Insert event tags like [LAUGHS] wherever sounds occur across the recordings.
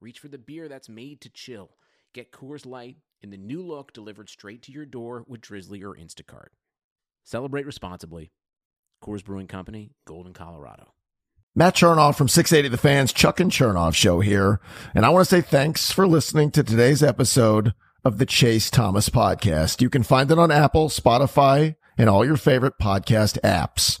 reach for the beer that's made to chill. Get Coors Light in the new look delivered straight to your door with Drizly or Instacart. Celebrate responsibly. Coors Brewing Company, Golden, Colorado. Matt Chernoff from 680 The Fans, Chuck and Chernoff show here. And I want to say thanks for listening to today's episode of the Chase Thomas podcast. You can find it on Apple, Spotify, and all your favorite podcast apps.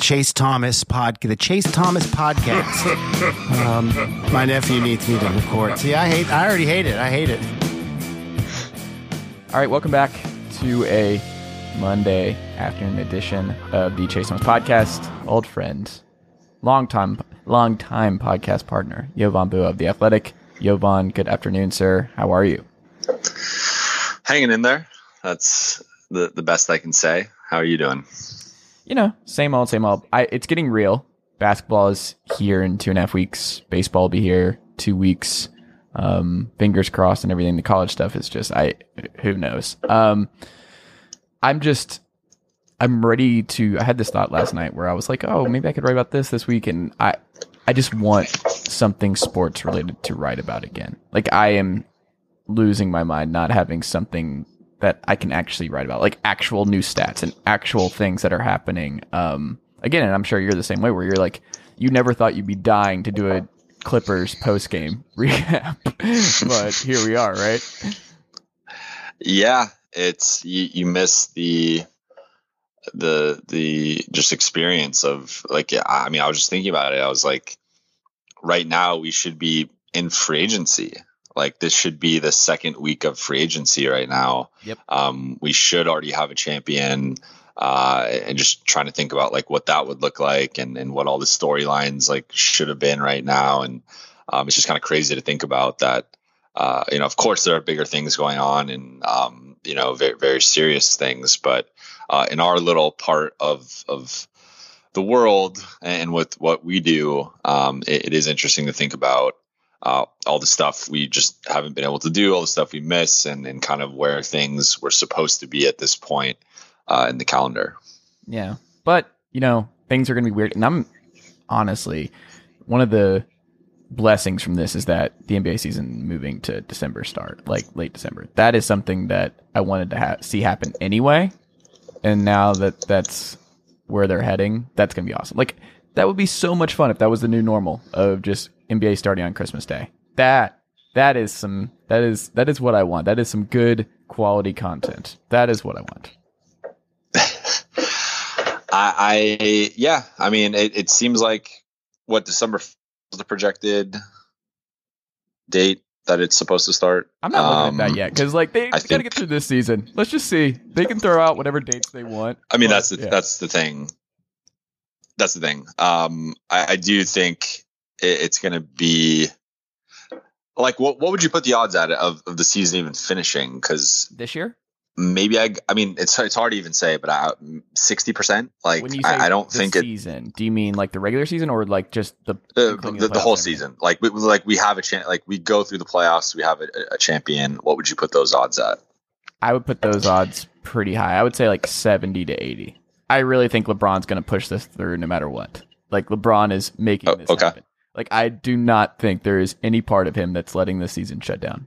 Chase Thomas pod, the Chase Thomas podcast. um, my nephew needs me to record. See, I hate. I already hate it. I hate it. All right, welcome back to a Monday afternoon edition of the Chase Thomas podcast. Old friend, long time, long time podcast partner, Jovan Buha of the Athletic. Yovan, good afternoon, sir. How are you? Hanging in there. That's the the best I can say. How are you doing? You know, same old, same old. I, it's getting real. Basketball is here in two and a half weeks. Baseball will be here two weeks um, fingers crossed and everything. The college stuff is just I who knows. Um, I'm just I'm ready to. I had this thought last night where I was like, oh, maybe I could write about this this week, and I I just want something sports related to write about again. Like I am losing my mind not having something that I can actually write about, like actual new stats and actual things that are happening. Um, again, and I'm sure you're the same way, where you're like, you never thought you'd be dying to do a Clippers post game [LAUGHS] recap, but here we are, right? Yeah, it's you, you miss the the the just experience of like I mean I was just thinking about it. I was like, right now we should be in free agency. Like this should be the second week of free agency right now. Yep. Um, we should already have a champion uh, and just trying to think about like what that would look like and, and what all the storylines like should have been right now. And um, it's just kind of crazy to think about that. Uh, you know, of course, there are bigger things going on and um, you know very very serious things, but uh, in our little part of of the world and with what we do, um, it, it is interesting to think about uh, all the stuff we just haven't been able to do, all the stuff we miss, and, and kind of where things were supposed to be at this point uh, in the calendar. Yeah, but you know things are going to be weird, and I'm honestly one of the blessings from this is that the NBA season moving to December start, like late December. That is something that I wanted to ha- see happen anyway, and now that that's where they're heading, that's going to be awesome. Like that would be so much fun if that was the new normal of just NBA starting on Christmas Day. That that is some that is that is what I want. That is some good quality content. That is what I want. [LAUGHS] I, I yeah, I mean, it, it seems like what December is the projected date that it's supposed to start. I'm not looking um, at that um, yet because like they, got to get through this season. Let's just see. They can throw out whatever dates they want. I mean, but, that's the yeah. that's the thing. That's the thing. Um, I, I do think it, it's going to be like what what would you put the odds at of, of the season even finishing? Because this year, maybe I. I mean, it's it's hard to even say, but sixty percent. Like I, I don't think season. It, do you mean like the regular season or like just the the, the, the whole season? Like we, like we have a chance. Like we go through the playoffs, we have a, a champion. What would you put those odds at? I would put those odds pretty high. I would say like seventy to eighty. I really think LeBron's going to push this through no matter what. Like LeBron is making oh, this okay. happen. Like I do not think there is any part of him that's letting the season shut down.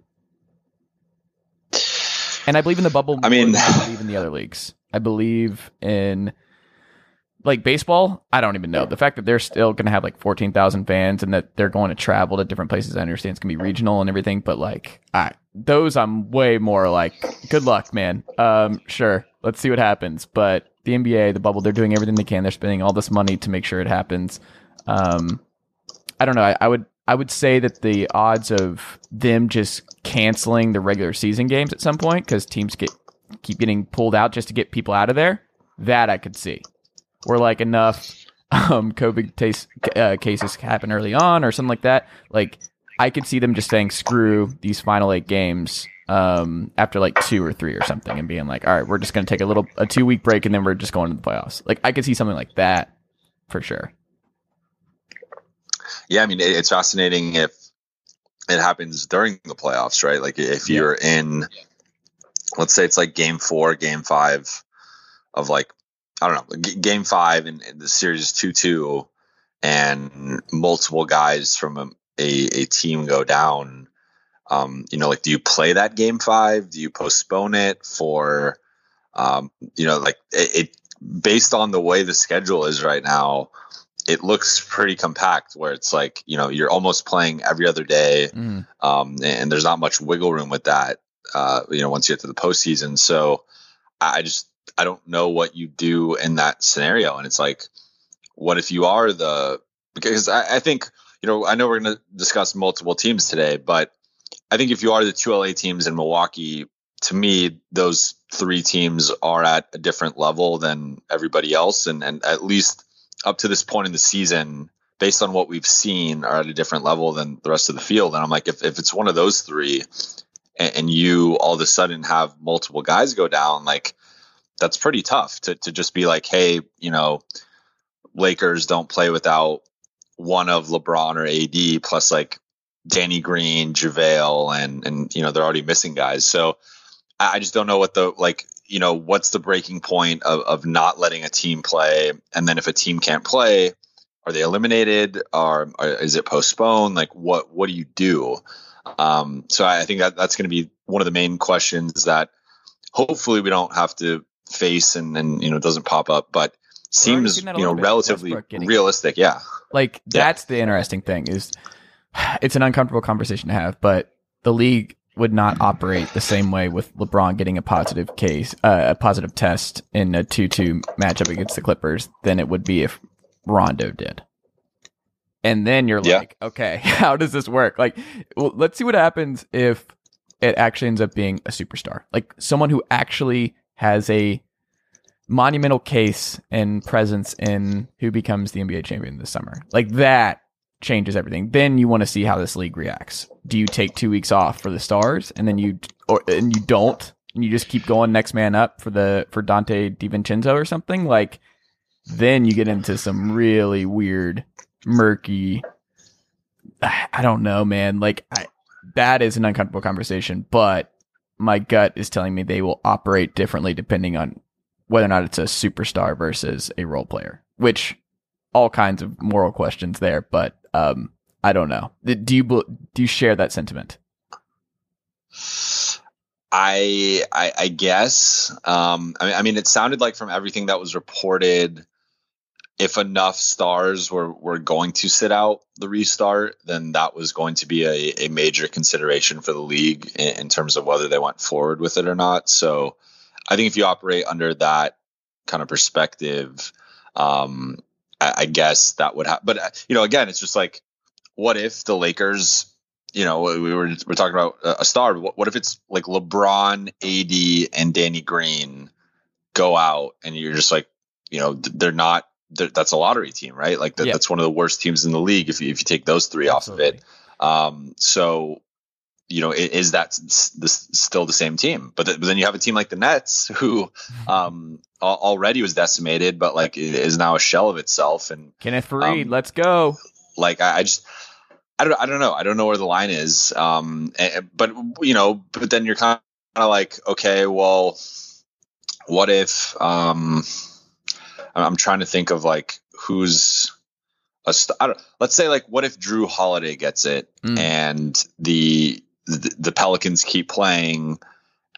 And I believe in the bubble. I mean, I [LAUGHS] believe in the other leagues. I believe in like baseball, I don't even know. The fact that they're still going to have like 14,000 fans and that they're going to travel to different places, I understand it's going to be regional and everything, but like, I, those I'm way more like, good luck, man. Um, sure, let's see what happens. But the NBA, the bubble, they're doing everything they can. They're spending all this money to make sure it happens. Um, I don't know. I, I would, I would say that the odds of them just canceling the regular season games at some point because teams get keep getting pulled out just to get people out of there, that I could see where like enough um, COVID taste, uh, cases happen early on or something like that. Like I could see them just saying screw these final eight games um, after like two or three or something and being like, all right, we're just going to take a little a two week break and then we're just going to the playoffs. Like I could see something like that for sure. Yeah, I mean it's fascinating if it happens during the playoffs, right? Like if you're in, let's say it's like game four, game five of like I don't know, g- game five and, the series is two two, and multiple guys from a, a, a team go down. Um, you know, like do you play that game five? Do you postpone it for, um, you know, like it, it based on the way the schedule is right now, it looks pretty compact where it's like you know you're almost playing every other day Mm. um, and there's not much wiggle room with that. Uh, you know, once you get to the postseason, so I I just I don't know what you do in that scenario, and it's like, what if you are the because I, I think you know I know we're going to discuss multiple teams today, but I think if you are the two LA teams in Milwaukee, to me those three teams are at a different level than everybody else, and and at least up to this point in the season, based on what we've seen, are at a different level than the rest of the field. And I'm like, if, if it's one of those three and, and you all of a sudden have multiple guys go down, like that's pretty tough to, to just be like, hey, you know, Lakers don't play without one of LeBron or AD plus like Danny Green, JaVale, and and you know, they're already missing guys. So I just don't know what the like you know what's the breaking point of, of not letting a team play? And then if a team can't play are they eliminated? Or, or is it postponed? Like what what do you do? Um, so i think that that's going to be one of the main questions that hopefully we don't have to face and and you know it doesn't pop up but seems seeing that a you know relatively realistic. Yeah. Like Yeah. that's the interesting thing is [SIGHS] it's an uncomfortable conversation to have, but the league would not operate the same way with LeBron getting a positive case, uh, a positive test in a 2-2 matchup against the Clippers than it would be if Rondo did. And then you're Yeah. like, okay, [LAUGHS] how does this work? Like, well, let's see what happens if it actually ends up being a superstar, like someone who actually has a monumental case and presence in who becomes the NBA champion this summer. Like that changes everything. Then you want to see how this league reacts. Do you take two weeks off for the stars and then you or and you don't and you just keep going next man up for the for Donte DiVincenzo or something? Like then you get into some really weird, murky I don't know, man. Like I that is an uncomfortable conversation, but my gut is telling me they will operate differently depending on whether or not it's a superstar versus a role player, which all kinds of moral questions there, but um, I don't know. Do you do you share that sentiment? I, I I guess. Um, I mean, I mean, it sounded like from everything that was reported, if enough stars were were going to sit out the restart, then that was going to be a, a major consideration for the league in, in terms of whether they went forward with it or not. So, I think if you operate under that kind of perspective, um, I, I guess that would happen. But uh, you know, again, it's just like, what if the Lakers you know, we were we're talking about a star. What, what if it's like LeBron, AD, and Danny Green go out, and you're just like, you know, they're not. They're, that's a lottery team, right? Like that, Yeah. that's one of the worst teams in the league if you if you take those three off of it. Um, so, you know, is that this still the same team? But, th- but then you have a team like the Nets who um, already was decimated, but like is now a shell of itself, and Kenneth Faried, Um, let's go. like I, I just I don't I don't know I don't know where the line is um but you know but then you're kind of like okay well what if um I'm I'm trying to think of like who's a st- I don't, let's say like what if Jrue Holiday gets it Mm. and the, the Pelicans keep playing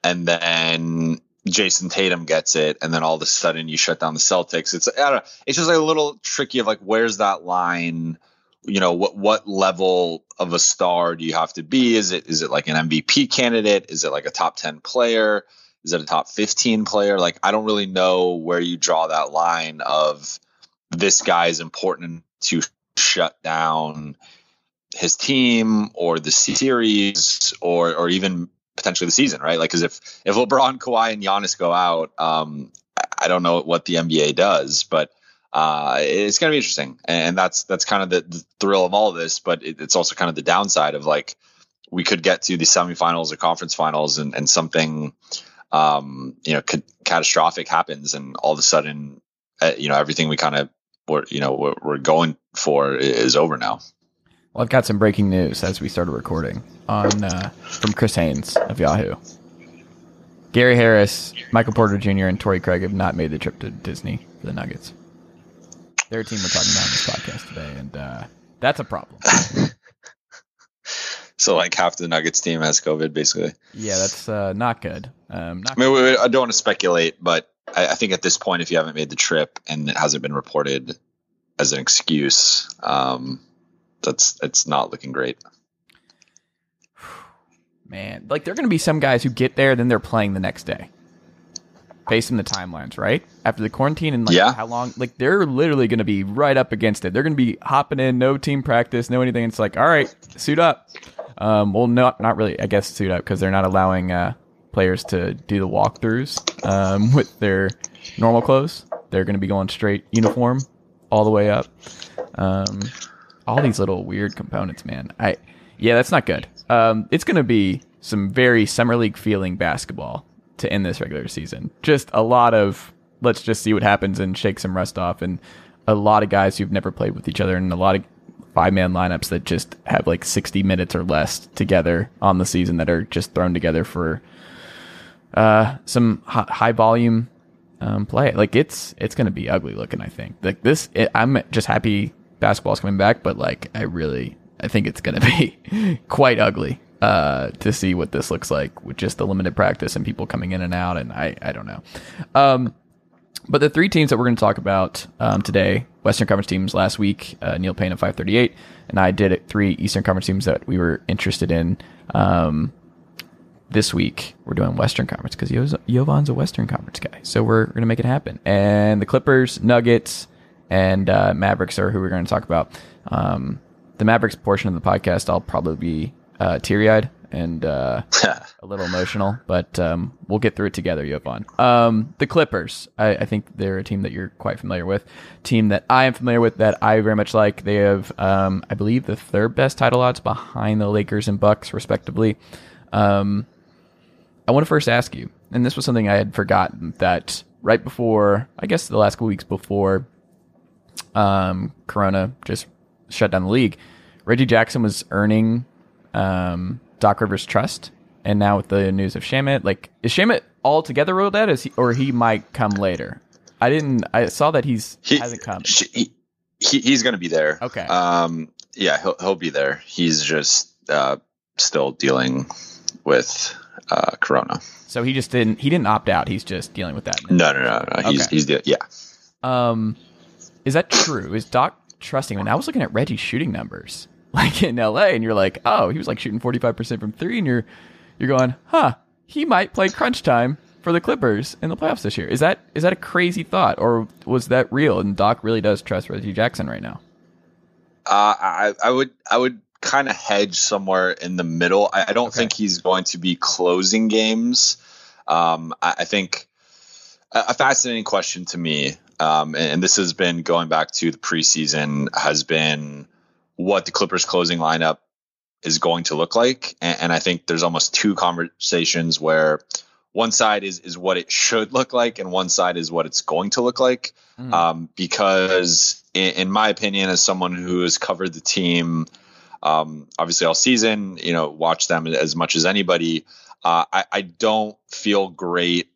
and then Jayson Tatum gets it, and then all of a sudden you shut down the Celtics. It's I don't know. It's just like a little tricky of like where's that line? You know what what level of a star do you have to be? Is it is it like an MVP candidate? Is it like a top ten player? Is it a top fifteen player? Like I don't really know where you draw that line of this guy is important to shut down his team or the series or or even potentially the season, right? Like, because if if LeBron, Kawhi, and Giannis go out, um, I don't know what the NBA does, but uh, it's going to be interesting, and that's that's kind of the, the thrill of all of this. But it, it's also kind of the downside of like we could get to the semifinals or conference finals, and and something um, you know catastrophic happens, and all of a sudden, uh, you know, everything we kind of were you know we're, we're going for is over now. Well, I've got some breaking news as we started recording on uh, from Chris Haynes of Yahoo. Gary Harris, Michael Porter Jr., and Torrey Craig have not made the trip to Disney for the Nuggets. Their team we're talking about on this podcast today, and uh, that's a problem. [LAUGHS] so, like half the Nuggets team has COVID, basically. Yeah, that's uh, not good. Um, not I mean, I don't want to speculate, but I, I, think at this point, if you haven't made the trip and it hasn't been reported as an excuse, um, that's it's not looking great. [SIGHS] Man, like there are going to be some guys who get there, then they're playing the next day, based on the timelines, right? After the quarantine and like yeah. how long, like they're literally going to be right up against it. They're going to be hopping in, no team practice, no anything. It's like, all right, suit up. Um, well, not not really. I guess suit up because they're not allowing uh, players to do the walkthroughs um, [LAUGHS] with their normal clothes. They're going to be going straight uniform all the way up. Um, all these little weird components, man. I yeah, that's not good. Um, it's going to be some very summer league feeling basketball to end this regular season. Just a lot of let's just see what happens and shake some rust off, and a lot of guys who've never played with each other, and a lot of five man lineups that just have like 60 minutes or less together on the season that are just thrown together for uh, some high volume um, play. Like it's it's going to be ugly looking. I think like this. It, I'm just happy basketball's coming back, but like I really I think it's going [LAUGHS] to be quite ugly uh, to see what this looks like with just the limited practice and people coming in and out, and I I don't know. Um, but the three teams that we're going to talk about um, today, Western Conference teams last week, uh, Neil Paine at 538, and I did it, three Eastern Conference teams that we were interested in. Um, this week we're doing Western Conference because Yovan's a Western Conference guy, so we're going to make it happen. And the Clippers, Nuggets, and uh, Mavericks are who we're going to talk about. Um, the Mavericks portion of the podcast, I'll probably be uh, teary eyed and uh, [LAUGHS] a little emotional, but um, we'll get through it together, Jovan. Um, the Clippers, I, I, think they're a team that you're quite familiar with. Team that I am familiar with that I very much like. They have, um, I believe, the third best title odds behind the Lakers and Bucks, respectively. Um, I want to first ask you, and this was something I had forgotten that right before, I guess the last couple weeks before um, Corona just shut down the league, Reggie Jackson was earning um, Doc Rivers' trust, and now with the news of Shamet, like is Shamet altogether ruled out, is he, or he might come later? I didn't. I saw that he's he, hasn't come. He, he he's going to be there. Okay. Um. Yeah, he'll he'll be there. He's just uh, still dealing with uh, Corona. So he just didn't. He didn't opt out. He's just dealing with that. No, no, no, no. He's okay. he's yeah. Um, is that true? Is Doc trusting? And I was looking at Reggie's shooting numbers, [LAUGHS] like in LA, and you're like, oh, he was like shooting 45% from three, and you're you're going, huh? He might play crunch time for the Clippers in the playoffs this year. Is that is that a crazy thought, or was that real? And Doc really does trust Reggie Jackson right now. Uh, I I would I would kind of hedge somewhere in the middle. I, I don't okay. think he's going to be closing games. Um, I, I think a, a fascinating question to me um, and, and, this has been going back to the preseason, has been what the Clippers closing lineup is going to look like. And, and I think there's almost two conversations where one side is is what it should look like, and one side is what it's going to look like. Mm. Um, because, in, in, my opinion, as someone who has covered the team, um, obviously all season, you know, watch them as much as anybody. Uh, I, I don't feel great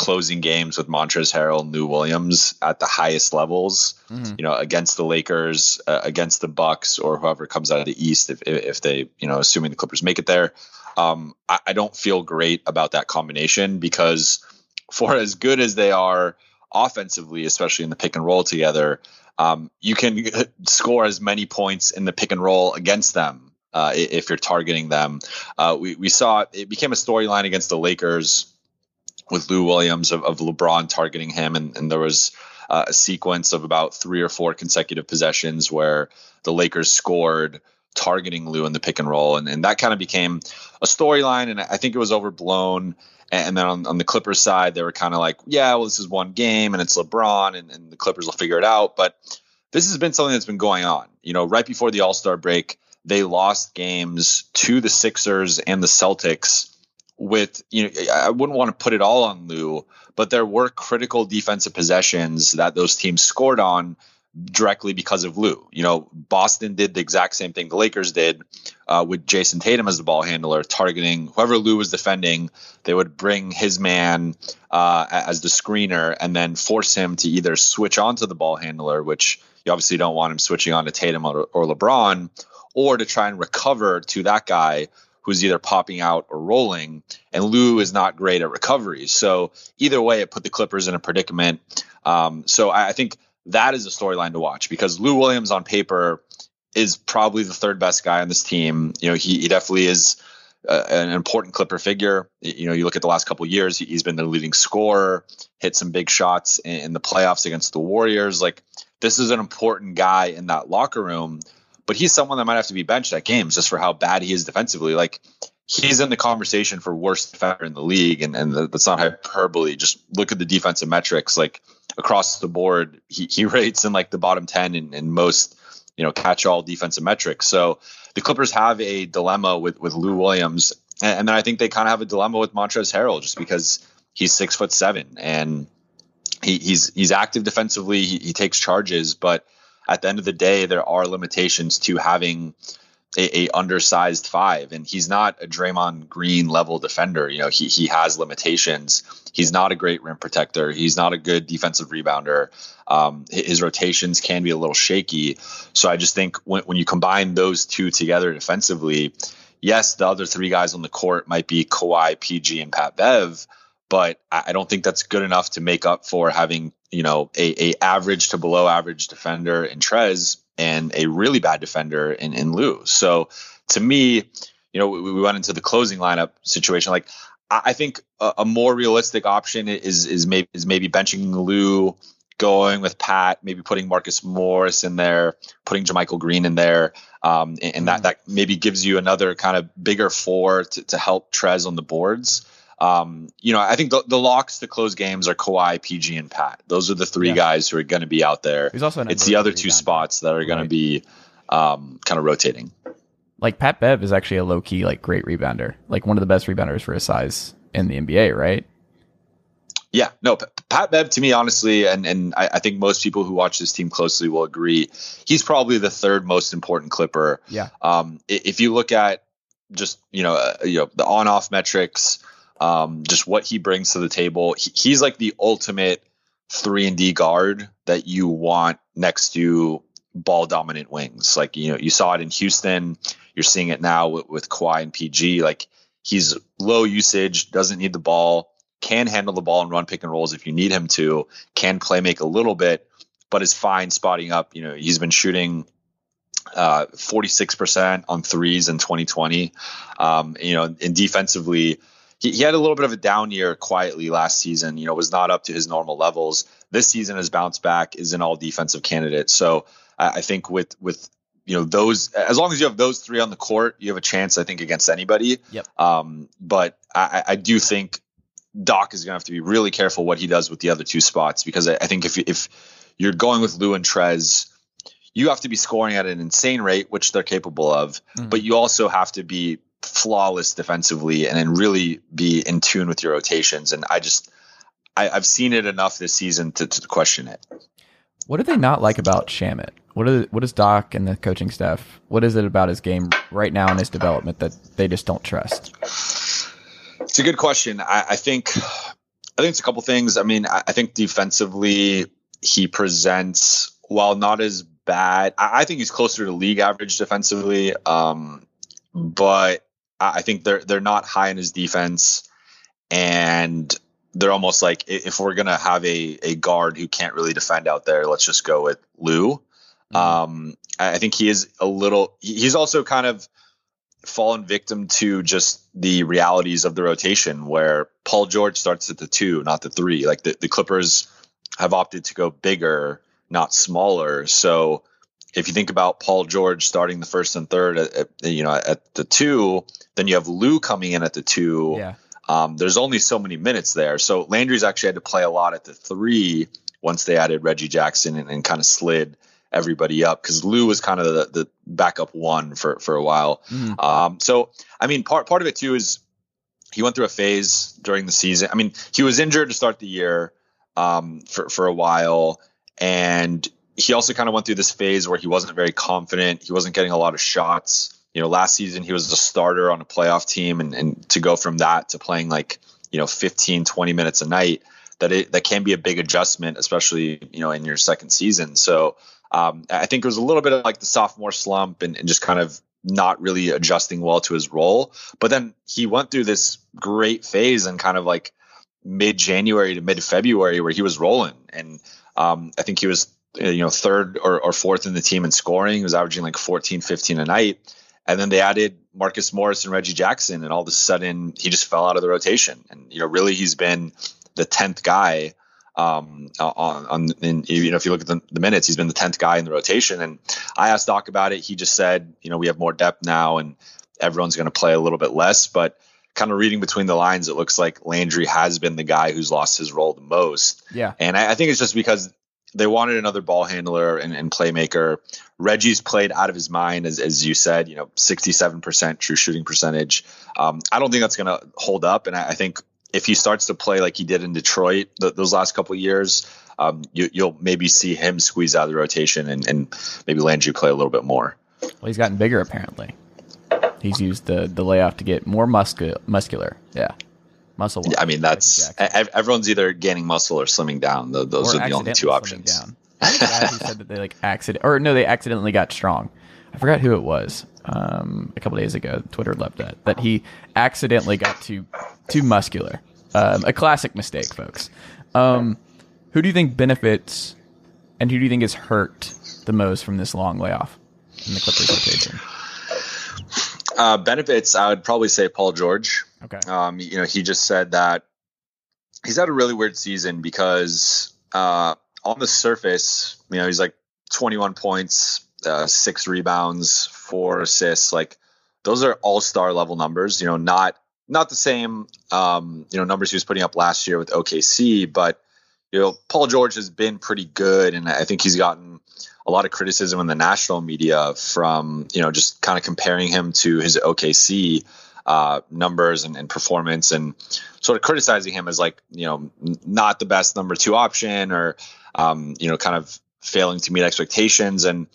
closing games with Montrezl Harrell, Lou Williams at the highest levels. Mm-hmm. You know, against the Lakers, uh, against the Bucks, or whoever comes out of the East, if if they, you know, assuming the Clippers make it there. Um, I, I don't feel great about that combination because for as good as they are offensively, especially in the pick and roll together, um, you can [LAUGHS] score as many points in the pick and roll against them uh, if you're targeting them. Uh, we, we saw it became a storyline against the Lakers with Lou Williams of, of LeBron targeting him, and, and there was uh, a sequence of about three or four consecutive possessions where the Lakers scored targeting Lou in the pick and roll, and, and that kind of became a storyline, and I think it was overblown. And then on, on the Clippers side, they were kind of like, yeah, well, this is one game and it's LeBron and, and the Clippers will figure it out. But this has been something that's been going on. You know, right before the All Star break, they lost games to the Sixers and the Celtics with, you know, I wouldn't want to put it all on Lou, but there were critical defensive possessions that those teams scored on directly because of Lou. You know, Boston did the exact same thing the Lakers did uh, with Jayson Tatum as the ball handler, targeting whoever Lou was defending. They would bring his man uh, as the screener and then force him to either switch onto the ball handler, which you obviously don't want him switching on to Tatum or, or LeBron, or to try and recover to that guy who's either popping out or rolling. And Lou is not great at recoveries. So either way, it put the Clippers in a predicament. Um, so I, I think that is a storyline to watch because Lou Williams on paper is probably the third best guy on this team. You know, he, he definitely is uh, an important Clipper figure. You know, you look at the last couple years, he, has been the leading scorer, hit some big shots in, in the playoffs against the Warriors. Like, this is an important guy in that locker room, but he's someone that might have to be benched at games just for how bad he is defensively. Like, he's in the conversation for worst defender in the league, and, and that's not hyperbole. Just look at the defensive metrics. Like, across the board, he, he [LAUGHS] rates in like the bottom 10 in, in most, you know, catch all defensive metrics. So the Clippers have a dilemma with, with Lou Williams. And, and then I think they kind of have a dilemma with Montrezl Harrell just because he's six foot seven and he, he's, he's active defensively. He, he takes charges, but at the end of the day, there are limitations to having a, a, undersized five, and he's not a Draymond Green level defender. You know, he he has limitations. He's not a great rim protector. He's not a good defensive rebounder. Um, his rotations can be a little shaky. So I just think when when you combine those two together defensively, yes, the other three guys on the court might be Kawhi, PG, and Pat Bev, but I don't think that's good enough to make up for having you know a, a average to below average defender in Trez and a really bad defender in, in Lou. So to me, you know, we, we went into the closing lineup situation. Like I, I think a, a, more realistic option is is maybe is maybe benching Lou, going with Pat, maybe putting Marcus Morris in there, putting JaMychal Green in there, um, and, and, that mm. that maybe gives you another kind of bigger four to, to help Trez on the boards. Um, you know, I think the, the, locks to close games are Kawhi, PG, and Pat. Those are the three yeah. guys who are going to be out there. He's also it's the other two spots that are going right. to be um, kind of rotating. Like Pat Bev is actually a low key, like great rebounder, like one of the best rebounders for his size in the NBA, right? Yeah, no, Pat Bev to me, honestly, and and I, I, think most people who watch this team closely will agree, he's probably the third most important Clipper. Yeah. Um, if you look at just you know uh, you know the on off metrics, um, just what he brings to the table. He, he's like the ultimate three and D guard that you want next to ball dominant wings. Like you know, you saw it in Houston. You're seeing it now with, with Kawhi and PG. Like he's low usage, doesn't need the ball, can handle the ball and run pick and rolls if you need him to, can play make a little bit, but is fine spotting up. You know, he's been shooting uh, 46% on threes in 2020. Um, you know, and defensively, he, he had a little bit of a down year quietly last season. You know, was not up to his normal levels. This season has bounced back, is an all defensive candidate. So I, I think with with you know those as long as you have those three on the court, you have a chance. I think against anybody. Yep. Um, but I, I do think Doc is going to have to be really careful what he does with the other two spots because I, I think if if you're going with Lou and Trez, you have to be scoring at an insane rate, which they're capable of, mm-hmm. but you also have to be flawless defensively and then really be in tune with your rotations. And I just, I, have seen it enough this season to, to, question it. What do they not like about Shamet? What are what is Doc and the coaching staff? What is it about his game right now in his development that they just don't trust? It's a good question. I, I think I think it's a couple things. I mean, I, I think defensively he presents while not as bad. I, I, think he's closer to league average defensively. Um, but I think they're they're not high in his defense, and they're almost like if we're gonna have a a guard who can't really defend out there, let's just go with Lou. Mm-hmm. Um, I think he is a little. He's also kind of fallen victim to just the realities of the rotation, where Paul George starts at the two, not the three. Like the, the Clippers have opted to go bigger, not smaller. So if you think about Paul George starting the first and third, at, at, you know, at the two, then you have Lou coming in at the two. Yeah um, there's only so many minutes there. So Landry's actually had to play a lot at the three once they added Reggie Jackson and, and kind of slid everybody up because Lou was kind of the, the backup one for, for a while. Mm. Um, so, I mean, part, part of it too is he went through a phase during the season. I mean, he was injured to start the year um, for, for a while. And he also kind of went through this phase where he wasn't very confident. He wasn't getting a lot of shots you know, last season he was a starter on a playoff team and, and to go from that to playing like, you know, 15, 20 minutes a night, that it that can be a big adjustment, especially, you know, in your second season. So um, I think it was a little bit of like the sophomore slump and, and just kind of not really adjusting well to his role. But then he went through this great phase and kind of like mid January to mid February where he was rolling. And um, I think he was, you know, third or, or fourth in the team in scoring. He was averaging like 14, 15 a night. And then they added Marcus Morris and Reggie Jackson, and all of a sudden he just fell out of the rotation. And you know, really, he's been the tenth guy um, on, on in, you know if you look at the, the, minutes, he's been the tenth guy in the rotation. And I asked Doc about it. He just said, you know, we have more depth now, and everyone's going to play a little bit less. But kind of reading between the lines, it looks like Landry has been the guy who's lost his role the most. Yeah, and I, I think it's just because they wanted another ball handler and, and, playmaker. Reggie's played out of his mind, as, as you said, you know, 67% true shooting percentage. Um, I don't think that's going to hold up. And I, I, think if he starts to play like he did in Detroit th- those last couple years, um, you, will maybe see him squeeze out of the rotation and, and maybe Landry play a little bit more. Well, he's gotten bigger apparently. He's used the, the layoff to get more muscu- muscular. Yeah muscle. Yeah, I mean, that's everyone's either gaining muscle or slimming down. Those or are the only two options. Down. I who said that they like accident or no, they accidentally got strong. I forgot who it was. Um, a couple days ago, Twitter loved that that he accidentally got too too muscular. Um, a classic mistake, folks. Um, who do you think benefits, and who do you think is hurt the most from this long layoff in the Clippers rotation? Uh, benefits, I would probably say Paul George. Okay. Um, you know, he just said that he's had a really weird season because uh, on the surface, you know, he's like 21 points, uh, six rebounds, four assists. Like those are all star level numbers. You know, not not the same um, you know numbers he was putting up last year with OKC, but you know, Paul George has been pretty good, and I think he's gotten a lot of criticism in the national media from you know just kind of comparing him to his OKC uh, numbers and, and, performance, and sort of criticizing him as like you know not the best number two option, or um, you know kind of failing to meet expectations. And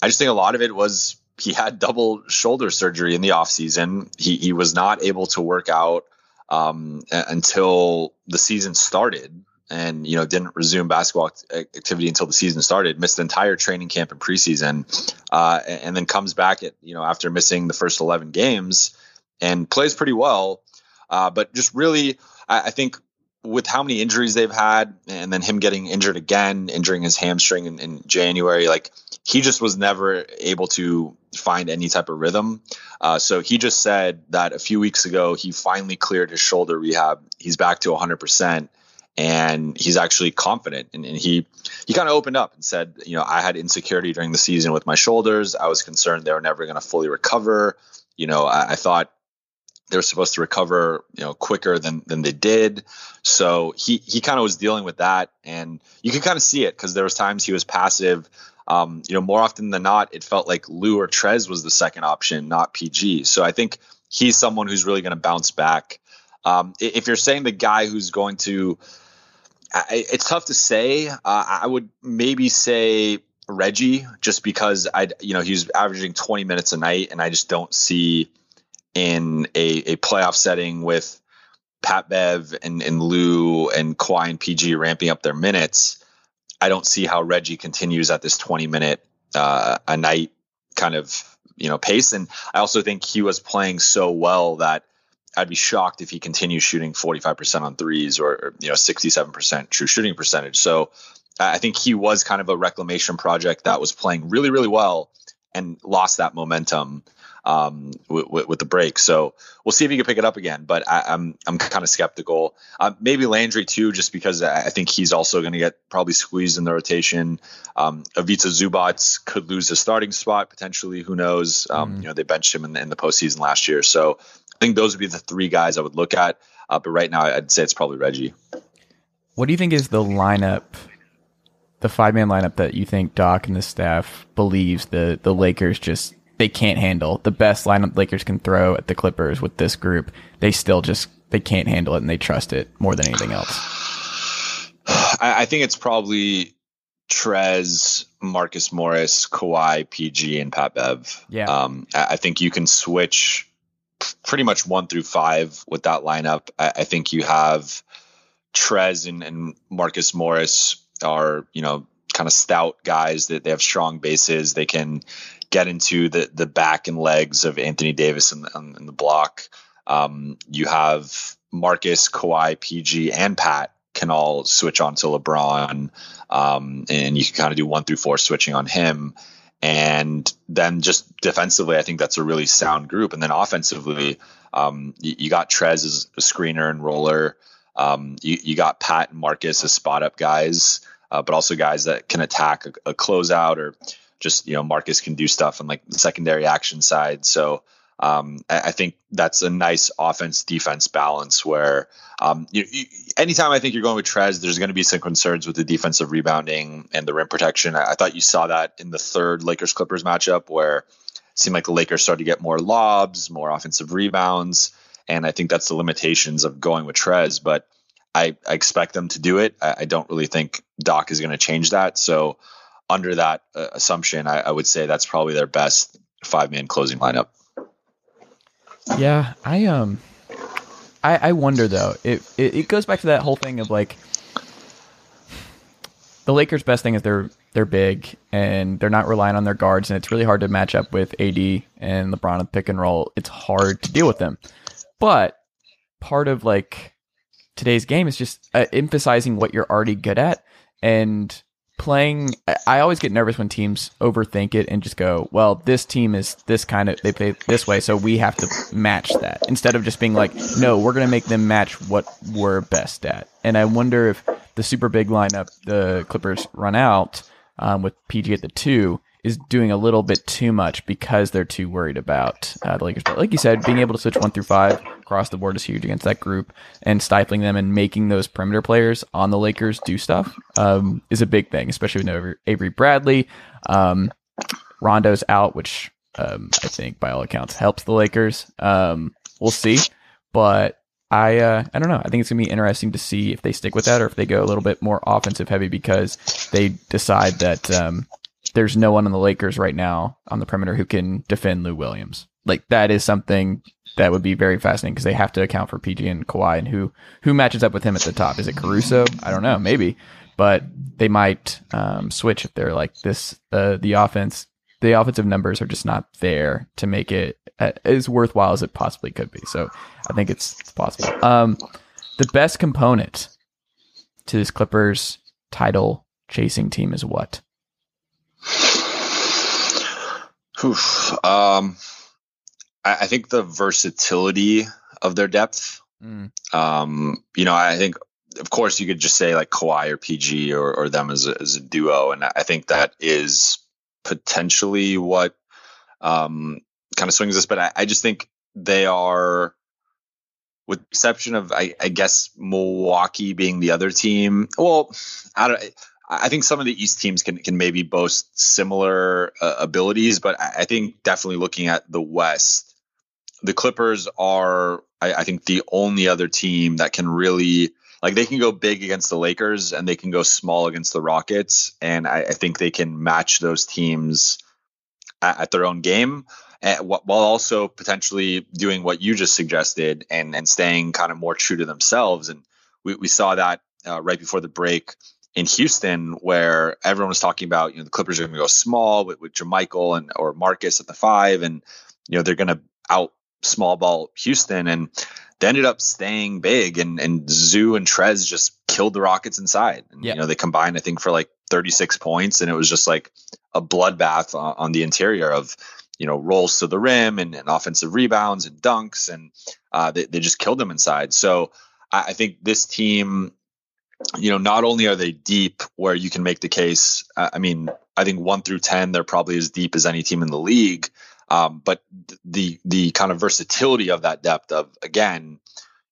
I just think a lot of it was he had double shoulder surgery in the offseason. He he was not able to work out um, until the season started and you know didn't resume basketball activity until the season started missed the entire training camp and preseason uh, and then comes back at you know after missing the first 11 games and plays pretty well. Uh, but just really I, I, think with how many injuries they've had and then him getting injured again injuring his hamstring in, in january like he just was never able to find any type of rhythm. Uh, so he just said that a few weeks ago he finally cleared his shoulder rehab. He's back to 100% and he's actually confident. And, and he he kind of opened up and said you know i had insecurity during the season with my shoulders. I was concerned they were never going to fully recover. You know I, I, thought they were supposed to recover you know quicker than than they did. So he he kind of was dealing with that. And you can kind of see it because there was times he was passive. Um, you know more often than not it felt like lou or trez was the second option not pg so i think he's someone who's really going to bounce back. Um, if you're saying the guy who's going to I, it's tough to say. Uh, I would maybe say Reggie, just because I, you know, he's averaging 20 minutes a night, and I just don't see in a, a playoff setting with Pat Bev and, and Lou and Kawhi and PG ramping up their minutes. I don't see how Reggie continues at this 20 minute uh, a night kind of you know pace. And I also think he was playing so well that I'd be shocked if he continues shooting 45% on threes or, or you know 67% true shooting percentage. So I think he was kind of a reclamation project that was playing really really well and lost that momentum um, with, with, the break. So we'll see if he can pick it up again. But I, am I'm, I'm kind of skeptical. Uh, maybe Landry too, just because I think he's also going to get probably squeezed in the rotation. Um, Ivica Zubac could lose his starting spot potentially. Who knows? Um, mm You know they benched him in the, in the postseason last year, so I think those would be the three guys I would look at. Uh, but right now, I'd say it's probably Reggie. What do you think is the lineup the five man lineup that you think Doc and the staff believes the the Lakers just they can't handle the best lineup Lakers can throw at the Clippers with this group. They still just they can't handle it and they trust it more than anything else. [SIGHS] I, I think it's probably Trez, Marcus Morris, Kawhi, PG, and Pat Bev. Yeah. Um, I think you can switch pretty much one through five with that lineup. I, I think you have Trez and, and Marcus Morris are you know kind of stout guys that they have strong bases. They can get into the the back and legs of Anthony Davis in the, in the block. Um, you have Marcus, Kawhi, PG, and Pat can all switch on to LeBron, um, and you can kind of do one through four switching on him. And then just defensively, I think that's a really sound group. And then offensively, um, you, you, got Trez as a screener and roller. Um, you, you got Pat and Marcus as spot up guys uh, but also guys that can attack a, a closeout or just you know Marcus can do stuff on like the secondary action side. So um, I, think that's a nice offense defense balance where um, you, anytime I think you're going with Trez, there's going to be some concerns with the defensive rebounding and the rim protection. I, I thought you saw that in the third Lakers Clippers matchup where it seemed like the Lakers started to get more lobs, more offensive rebounds. And I think that's the limitations of going with Trez. But I, I expect them to do it. I, I don't really think Doc is going to change that. So, under that uh, assumption, I, I, would say that's probably their best five man closing lineup. Yeah, I um, I, I wonder though. It, it it goes back to that whole thing of like the Lakers' best thing is they're they're big and they're not relying on their guards, and it's really hard to match up with AD and LeBron and pick and roll. It's hard to deal with them, but part of like today's game is just uh, emphasizing what you're already good at and playing I always get nervous when teams overthink it and just go, well, this team is this kind of they play this way, so we have to match that. Instead of just being like, no, we're going to make them match what we're best at. And I wonder if the super big lineup the Clippers run out um, with PG at the 2 is doing a little bit too much because they're too worried about uh, the Lakers. But like you said, being able to switch one through five across the board is huge against that group, and stifling them and making those perimeter players on the Lakers do stuff um, is a big thing, especially with Avery Bradley. Um, Rondo's out, which um, I think by all accounts helps the Lakers. Um, we'll see, but I uh, I don't know. I think it's gonna be interesting to see if they stick with that or if they go a little bit more offensive heavy because they decide that um, there's no one on the Lakers right now on the perimeter who can defend Lou Williams. Like that is something that would be very fascinating because they have to account for PG and Kawhi and who who matches up with him at the top. Is it Caruso? I don't know, maybe, but they might um, switch if they're like this. Uh, the offense, the offensive numbers are just not there to make it uh, as worthwhile as it possibly could be. So I think it's, it's possible. Um, the best component to this Clippers title chasing team is what? Oof. Um, I, I, think the versatility of their depth. Mm. Um, you know, I think, of course, you could just say like Kawhi or PG or, or them as a, as a duo, and I think that is potentially what um, kind of swings us. But I, I just think they are with the exception of I, I, guess Milwaukee being the other team. Well, I don't. I think some of the East teams can can maybe boast similar uh, abilities, but I, think definitely looking at the West, the Clippers are I, I, think the only other team that can really like they can go big against the Lakers and they can go small against the Rockets, and I, I think they can match those teams at, at their own game. Eh, while also potentially doing what you just suggested and and staying kind of more true to themselves, and we, we saw that uh, right before the break in Houston where everyone was talking about, you know, the Clippers are going to go small with, with JaMychal and or Marcus at the five, and you know they're going to out small ball Houston, and they ended up staying big. And and Zu and Trez just killed the Rockets inside. And, Yeah. You know, they combined I think for like 36 points, and it was just like a bloodbath on, on the interior of you know rolls to the rim and, and offensive rebounds and dunks, and uh, they they just killed them inside. So I, I think this team you know, not only are they deep where you can make the case, I mean, I think one through 10, they're probably as deep as any team in the league. Um, but the, the kind of versatility of that depth of, again,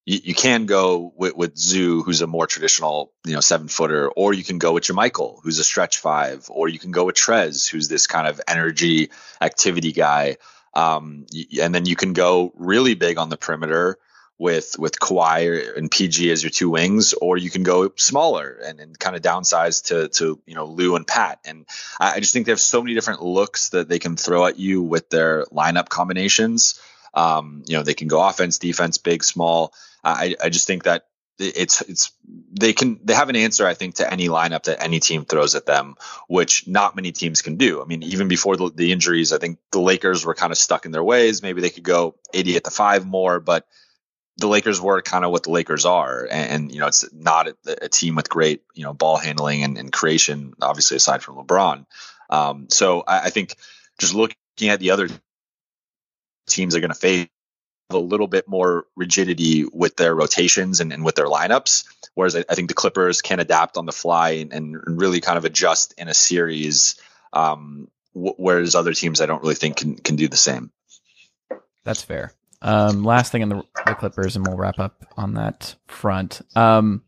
you, you can go with, with Zu, who's a more traditional, you know, seven footer, or you can go with JaMychal, who's a stretch five, or you can go with Trez, who's this kind of energy activity guy. Um, and then you can go really big on the perimeter with with Kawhi and PG as your two wings, or you can go smaller and, and kind of downsize to to you know Lou and Pat. And I, I just think they have so many different looks that they can throw at you with their lineup combinations. Um, you know, they can go offense, defense, big, small. I I just think that it's it's they can they have an answer I think to any lineup that any team throws at them, which not many teams can do. I mean, even before the, the injuries, I think the Lakers were kind of stuck in their ways. Maybe they could go AD at the five more, but the Lakers were kind of what the Lakers are, and, and you know it's not a, a, team with great you know ball handling and, and creation, obviously aside from LeBron. Um, so I, I, think just looking at the other teams are going to face a little bit more rigidity with their rotations and, and with their lineups, whereas I, I, think the Clippers can adapt on the fly and, and really kind of adjust in a series. Um, whereas other teams, I don't really think can can do the same. That's fair. Um, last thing on the, the, Clippers, and we'll wrap up on that front. Um,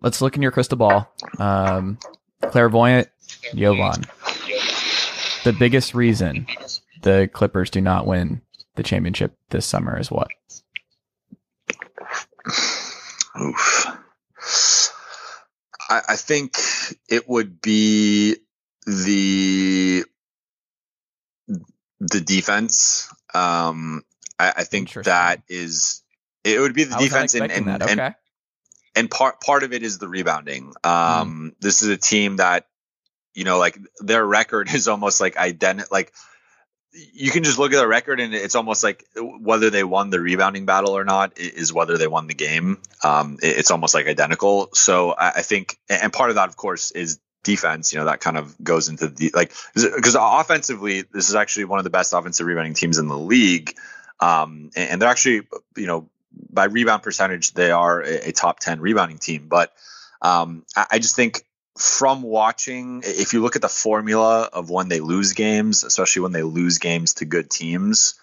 let's look in your crystal ball. Um, clairvoyant Jovan. The biggest reason the Clippers do not win the championship this summer is what? Oof. I, I think it would be the the defense. Um, I, I think that is it would be the defense and and, okay. and, and part part of it is the rebounding. Um, mm. This is a team that you know, like their record [LAUGHS] is almost like identical. Like you can just look at their record and it's almost like whether they won the rebounding battle or not is whether they won the game. Um, it's almost like identical. So I, I think, and part of that, of course, is defense. You know, that kind of goes into the like because offensively, this is actually one of the best offensive rebounding teams in the league. Um, and, and they're actually, you know, by rebound percentage, they are a, a top 10 rebounding team. But um, I, I just think from watching, if you look at the formula of when they lose games, especially when they lose games to good teams,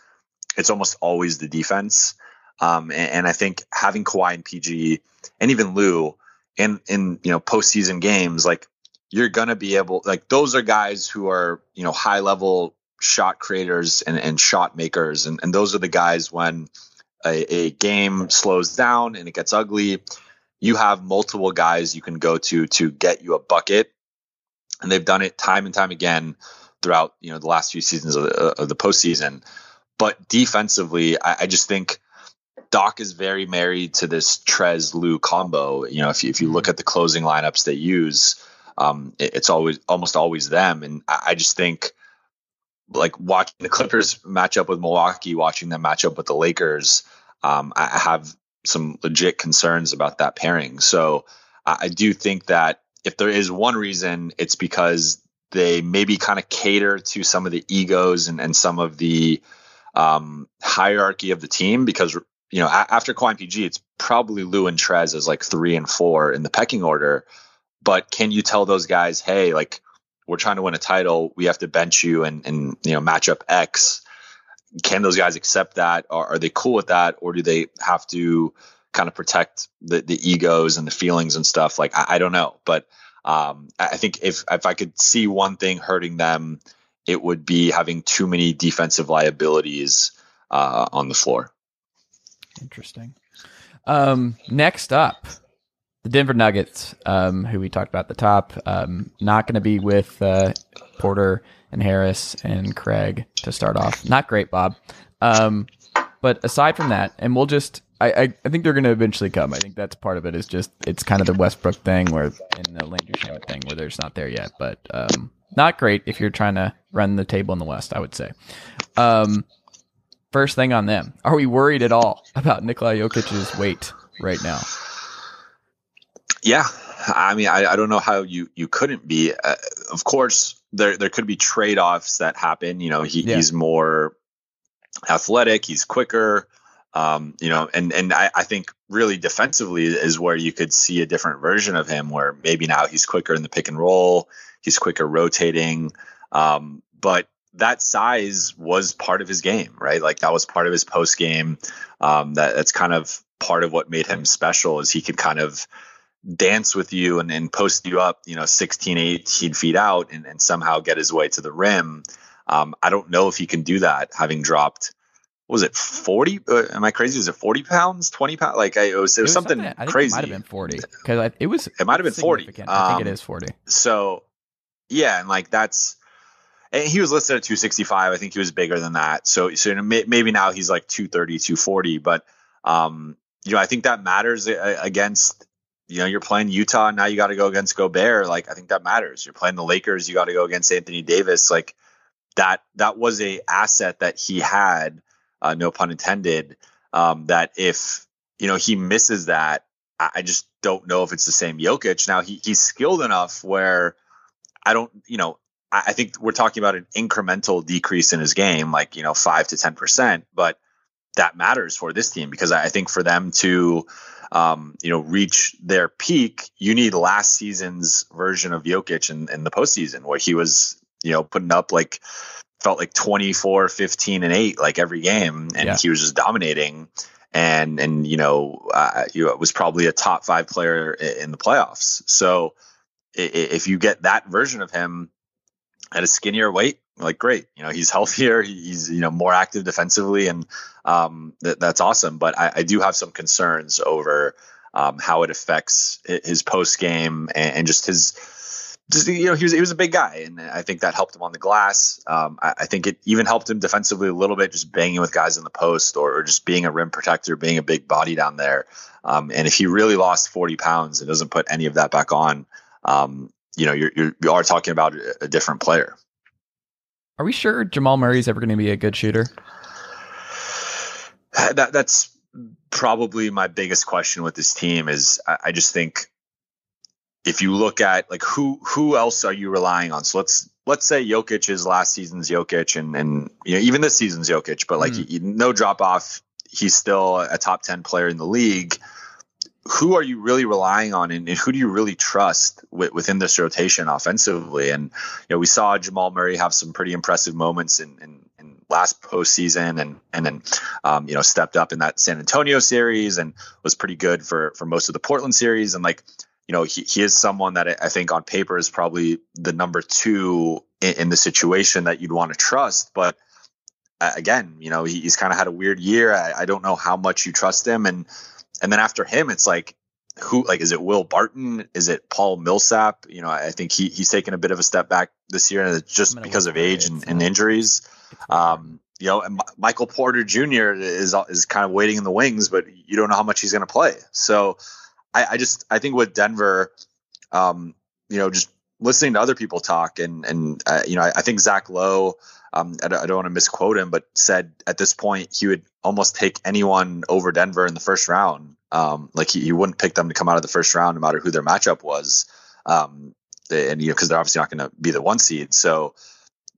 it's almost always the defense. Um, and, and, I think having Kawhi and PG and even Lou in in you know postseason games, like you're gonna be able, like those are guys who are you know high level shot creators and, and shot makers, and, and those are the guys when a, a game slows down and it gets ugly you have multiple guys you can go to to get you a bucket, and they've done it time and time again throughout you know the last few seasons of the, of the postseason. But defensively, I, I, just think Doc is very married to this Trez Lou combo. You know, if you, if you look mm-hmm. at the closing lineups they use, um, it, it's always almost always them, and I, I just think like watching the [LAUGHS] Clippers match up with Milwaukee, watching them match up with the Lakers. Um, I have some legit concerns about that pairing. So I do think that if there is one reason, it's because they maybe kind of cater to some of the egos and, and some of the um, hierarchy of the team. Because you know, after Kawhi PG, it's probably Lou and Trez as like three and four in the pecking order. But can you tell those guys, hey, like we're trying to win a title, we have to bench you and and you know match up X can those guys accept that? Or are they cool with that? Or do they have to kind of protect the, the egos and the feelings and stuff? Like, I, I don't know. But um, I think if, if I could see one thing hurting them, it would be having too many defensive liabilities uh, on the floor. Interesting. Um, next up, the Denver Nuggets, um, who we talked about at the top, um, not going to be with uh, Porter and Harris and Craig to start off. Not great, Bob. Um, but aside from that, and we'll just, I, I, think they're going to eventually come. I think that's part of it. Is just it's kind of the Westbrook thing, where in the Landry Shamet thing, where they're not there yet. But um, not great if you're trying to run the table in the West. I would say. Um, first thing on them. Are we worried at all about Nikola Jokic's weight right now? Yeah, I mean, I, I don't know how you you couldn't be. Uh, of course, there there could be trade offs that happen. You know, he, Yeah. he's more athletic, he's quicker. Um, you know, and and I, I think really defensively is where you could see a different version of him, where maybe now he's quicker in the pick and roll, he's quicker rotating. Um, but that size was part of his game, right? Like that was part of his post game. Um, that that's kind of part of what made him special is he could kind of dance with you and, and post you up, you know, 16, 18 feet out and, and somehow get his way to the rim. Um, I don't know if he can do that having dropped, what was it 40? Uh, am I crazy? Was it 40 pounds, 20 pounds? Like I, it was, it was, something, I crazy. It might have been 40 because it was. It might have been 40. significant. I think Um, it is 40. So, yeah, and like that's, and he was listed at 265. I think he was bigger than that. So, so maybe now he's like 230, 240. But, um, you know, I think that matters uh, against, you know, you're playing Utah. Now you got to go against Gobert. Like, I think that matters. You're playing the Lakers. You got to go against Anthony Davis. Like, that, that was a asset that he had, uh, no pun intended. Um, that if, you know, he misses that, I I just don't know if it's the same Jokic. Now he he's skilled enough where I don't, you know, I, I think we're talking about an incremental decrease in his game, like you know, five to ten percent, but that matters for this team because I I think for them to, um, you know, reach their peak, you need last season's version of Jokic in, in the postseason where he was, you know, putting up like felt like 24, 15 and 8 like every game and Yeah. he was just dominating and and you know, uh, you know, was probably a top 5 player in the playoffs. So if you get that version of him at a skinnier weight, like great, you know, he's [LAUGHS] healthier, he's you know more active defensively, and um, that, that's awesome. But I, I do have some concerns over um, how it affects his post game and, and just his. Just you know, he was he was a big guy, and I think that helped him on the glass. Um, I, I think it even helped him defensively a little bit, just banging with guys in the post or, or just being a rim protector, being a big body down there. Um, and if he really lost forty pounds and doesn't put any of that back on, um, you know, you're, you're you are talking about a different player. Are we sure Jamal Murray is ever going to be a good shooter? [SIGHS] that that's probably my biggest question with this team is I, I just think if you look at like who who else are you relying on? So let's let's say Jokic is last season's Jokic and and you know even this season's Jokic, but like Mm. he- no drop off, he's still a top ten player in the league. Who are you really relying on, and, and who do you really trust wi- within this rotation offensively? And you know, we saw Jamal Murray have some pretty impressive moments in, in, in last postseason, and and then um, you know stepped up in that San Antonio series and was pretty good for for most of the Portland series. And like you know, he, he is someone that I- think on paper is probably the number two in, in the situation that you'd want to trust. But again, you know, he, he's kind of had a weird year. I, I don't know how much you trust him, and and then after him, it's like who like is it Will Barton? Is it Paul Millsap? You know, I think he he's taken a bit of a step back this year, and it's just because of age and, and injuries. Um, you know, and Mi- Michael Porter Jr. is is kind of waiting in the wings, but you don't know how much he's going to play. So, I, I just I think with Denver, um, you know, just listening to other people talk and and uh, you know, I, I think Zach Lowe, um, I don't, want to misquote him, but said at this point he would almost take anyone over Denver in the first round. Um, like he, he wouldn't pick them to come out of the first round, no matter who their matchup was. Um, and you know, because they're obviously not going to be the one seed. So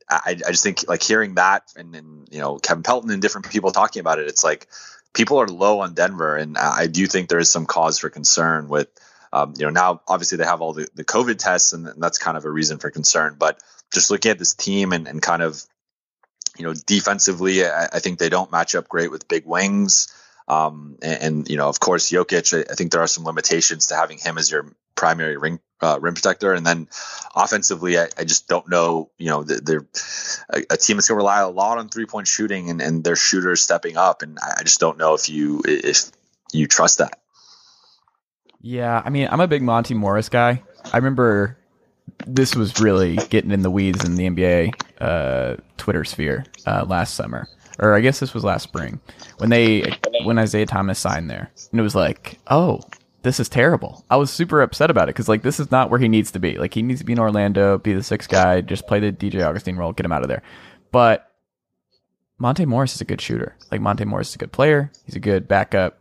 I, I just think like hearing that and then you know Kevin Pelton and different people talking about it, it's like people are low on Denver, and I do think there is some cause for concern with. Um, you know, now obviously they have all the, the COVID tests, and that's kind of a reason for concern. But just looking at this team and, and kind of, you know, defensively, I, I think they don't match up great with big wings. Um, and, and you know, of course, Jokic. I, I think there are some limitations to having him as your primary ring uh, rim protector. And then offensively, I, I just don't know. You know, they're a, a team that's going to rely a lot on three point shooting and, and their shooters stepping up. And I, I just don't know if you if you trust that. Yeah, I mean, I'm a big Monte Morris guy. I remember this was really getting in the weeds in the NBA uh, Twitter sphere uh, last summer, or I guess this was last spring when they when Isaiah Thomas signed there, and it was like, oh, this is terrible. I was super upset about it because like this is not where he needs to be. Like he needs to be in Orlando, be the sixth guy, just play the DJ Augustin role, get him out of there. But Monte Morris is a good shooter. Like Monte Morris is a good player. He's a good backup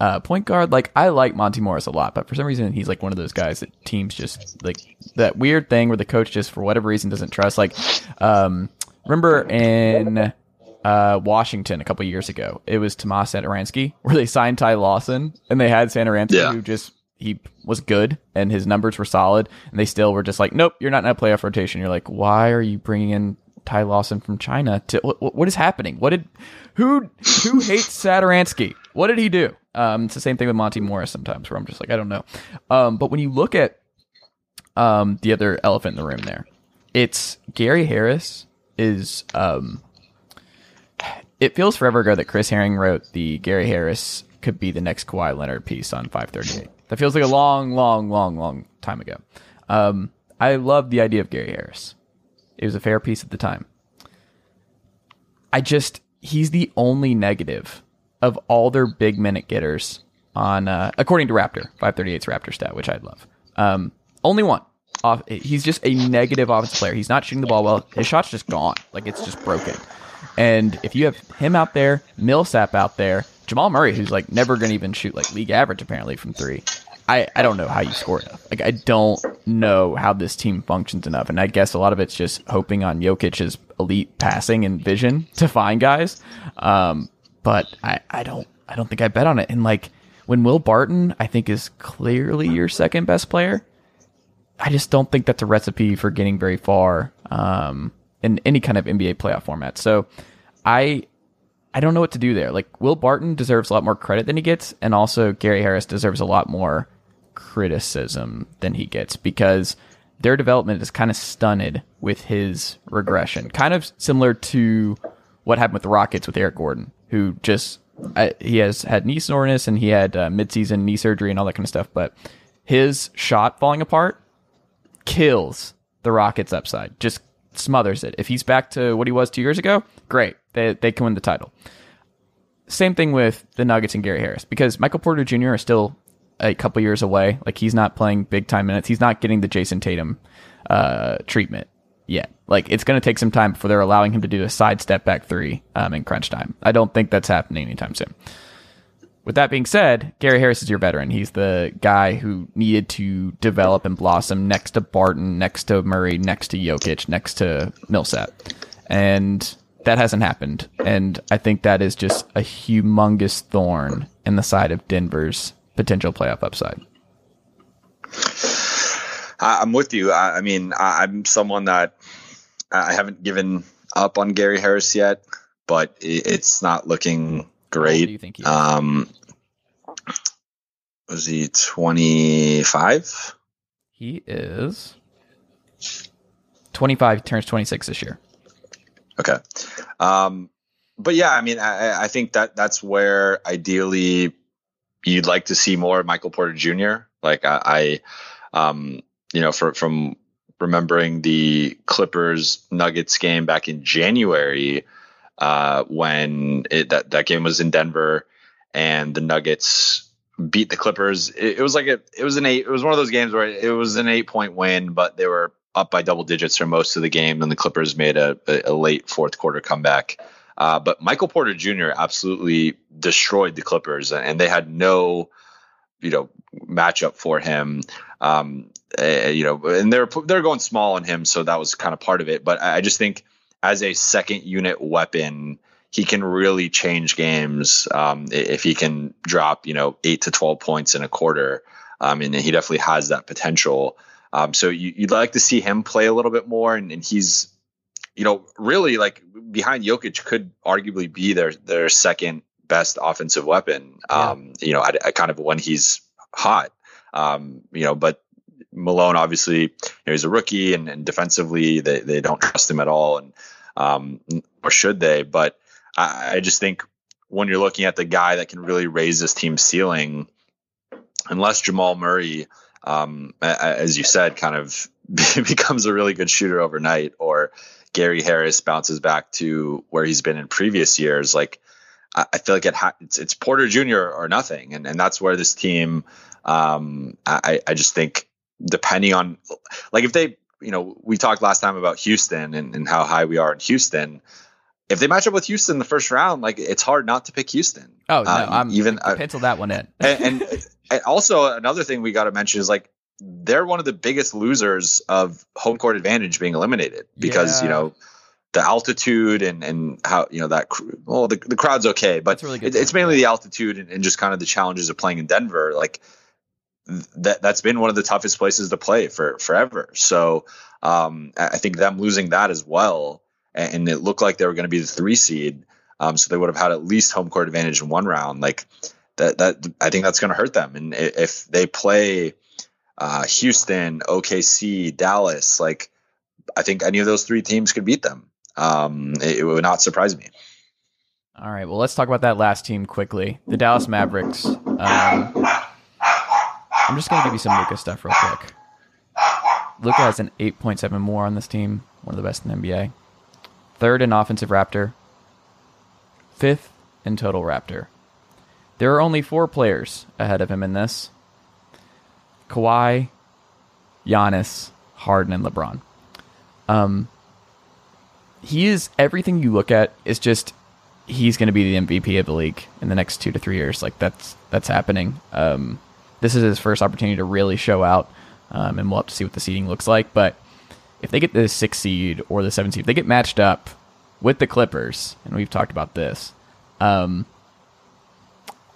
uh, point guard. Like I like Monte Morris a lot, but for some reason he's like one of those guys that teams just like that weird thing where the coach just for whatever reason doesn't trust. Like, um, remember in uh, Washington a couple years ago, it was Tomas Satoransky [LAUGHS] where they signed Ty Lawson and they had Satoransky Yeah. who just he was good and his numbers were solid, and they still were just like, nope, you're not in a playoff rotation. You're like, why are you bringing in Ty Lawson from China? To what, what is happening? What did who who hates Satoransky? What did he do? Um, it's the same thing with Monte Morris sometimes, where I'm just like, I don't know. Um, but when you look at um the other elephant in the room there, it's Gary Harris is um. It feels forever ago that Chris Herring wrote the Gary Harris could be the next Kawhi Leonard piece on 538. That feels like a long, long, long, long time ago. Um, I love the idea of Gary Harris. It was a fair piece at the time. I just he's the only negative of all their big minute getters on uh, according to Raptor 538's Raptor stat, which I love. Um, only one. Off, he's just a negative offensive player. He's not shooting the ball well. His shot's just gone. Like it's just broken. And if you have him out there, Millsap out there, Jamal Murray, who's like never going to even shoot like league average apparently from three, I, I don't know how you score enough. Like I don't know how this team functions enough. And I guess a lot of it's just hoping on Jokic's elite passing and vision to find guys. Um, but I, I don't I don't think I bet on it. And like when Will Barton, I think is clearly your second best player. I just don't think that's a recipe for getting very far um, in any kind of NBA playoff format. So I I don't know what to do there. Like Will Barton deserves a lot more credit than he gets, and also Gary Harris deserves a lot more criticism than he gets because their development is kind of stunted with his regression. Kind of similar to what happened with the Rockets with Eric Gordon, who just I, he has had knee soreness and he had uh, midseason knee surgery and all that kind of stuff, but his shot falling apart kills the Rockets' upside. Just smothers it. If he's back to what he was two years ago, great. They they can win the title. Same thing with the Nuggets and Gary Harris because Michael Porter Jr. is still a couple years away. Like he's not playing big time minutes. He's not getting the Jayson Tatum uh, treatment yet. Like it's going to take some time before they're allowing him to do a side step back three um, in crunch time. I don't think that's happening anytime soon. With that being said, Gary Harris is your veteran. He's the guy who needed to develop and blossom next to Barton, next to Murray, next to Jokic, next to Millsap. And that hasn't happened. And I think that is just a humongous thorn in the side of Denver's potential playoff upside. I, I'm with you. I, I mean, I, I'm someone that I haven't given up on Gary Harris yet, but it, it's not looking great. do you think? Um, was he 25? He is 25, turns 26 this year. Okay. Um, but yeah, I mean, I, I think that that's where ideally you'd like to see more of Michael Porter Jr. Like I, I um, you know, for, from remembering the Clippers Nuggets game back in January, uh, when it, that that game was in Denver and the Nuggets beat the Clippers. It, it was like a, it was an eight. It was one of those games where it was an eight point win, but they were up by double digits for most of the game, and the Clippers made a, a, late fourth quarter comeback. Uh, but Michael Porter Jr. absolutely destroyed the Clippers, and they had no, you know, matchup for him. Um, uh, you know, and they're they're going small on him, so that was kind of part of it. But I just think as a second unit weapon, he can really change games um, if he can drop, you know, eight to twelve points in a quarter. Um, and he definitely has that potential. Um, so you, you'd like to see him play a little bit more, and, and he's, you know, really like behind Jokic could arguably be their their second best offensive weapon. Um, You know, at, at kind of when he's hot. Um, you know, but Malone obviously you know, he's a rookie, and, and defensively they they don't trust him at all, and um, or should they? But I, I just think when you're looking at the guy that can really raise this team's ceiling, unless Jamal Murray, um, as you said, kind of [LAUGHS] becomes a really good shooter overnight, or Gary Harris bounces back to where he's been in previous years, like I, I feel like it ha- it's, it's Porter Jr. or nothing, and and that's where this team, um, I, I just think depending on, like if they, you know, we talked last time about Houston and, and how high we are in Houston. If they match up with Houston in the first round, like it's hard not to pick Houston. Oh no, Uh, I'm even even pencil that one in. [LAUGHS] and, and, and also another thing we got to mention is like they're one of the biggest losers of home court advantage being eliminated because you know the altitude and and how you know that well the, the crowd's okay but really it, it's mainly the altitude and, and just kind of the challenges of playing in Denver. Like that that's been one of the toughest places to play for forever so um I think them losing that as well and, and it looked like they were going to be the three seed um so they would have had at least home court advantage in one round like that that I think that's going to hurt them. And if they play uh, Houston, OKC, Dallas, like I think any of those three teams could beat them. Um, it, it would not surprise me. All right, well, let's talk about that last team quickly. The Dallas Mavericks. Um, I'm just going to give you some Luka stuff real quick. Luka has an 8.7 more on this team, one of the best in the NBA. Third in offensive Raptor. Fifth in total Raptor. There are only four players ahead of him in this Kawhi, Giannis, Harden, and LeBron. Um, he is everything you look at is just he's going to be the MVP of the league in the next two to three years. Like that's that's happening. Um, this is his first opportunity to really show out, um, and we'll have to see what the seeding looks like. But if they get the six seed or the seven seed, if they get matched up with the Clippers, and we've talked about this, um,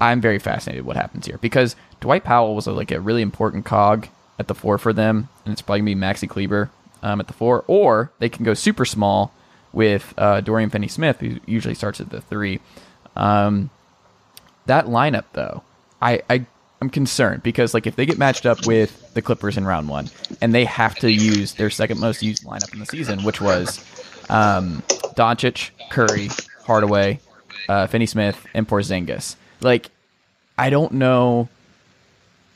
I'm very fascinated what happens here because Dwight Powell was a, like a really important cog at the four for them, and it's probably gonna be Maxi Kleber um, at the four, or they can go super small with uh, Dorian Finney-Smith, who usually starts at the three. Um, that lineup, though, I, I I'm concerned because like if they get matched up with the Clippers in round one, and they have to use their second most used lineup in the season, which was um, Doncic, Curry, Hardaway, uh, Finney-Smith, and Porzingis. Like, I don't know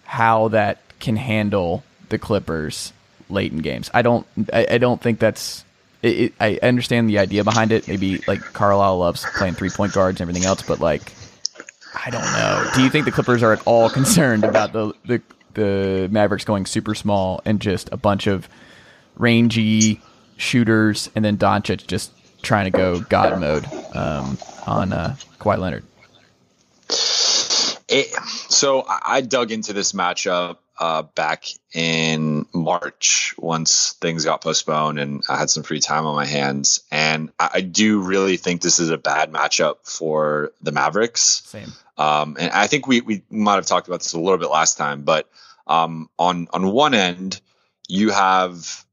how that can handle the Clippers late in games. I don't. I, I don't think that's. It, it, I understand the idea behind it. Maybe like Carlisle loves playing three point guards and everything else, but like, I don't know. Do you think the Clippers are at all [LAUGHS] concerned about the the, the Mavericks going super small and just a bunch of rangy shooters, and then Doncic just trying to go God mode um, on uh, Kawhi Leonard? It, so I dug into this matchup uh, back in March once things got postponed and I had some free time on my hands. And I, I do really think this is a bad matchup for the Mavericks. Same. Um, and I think we, we might have talked about this a little bit last time, but um, on on one end, you have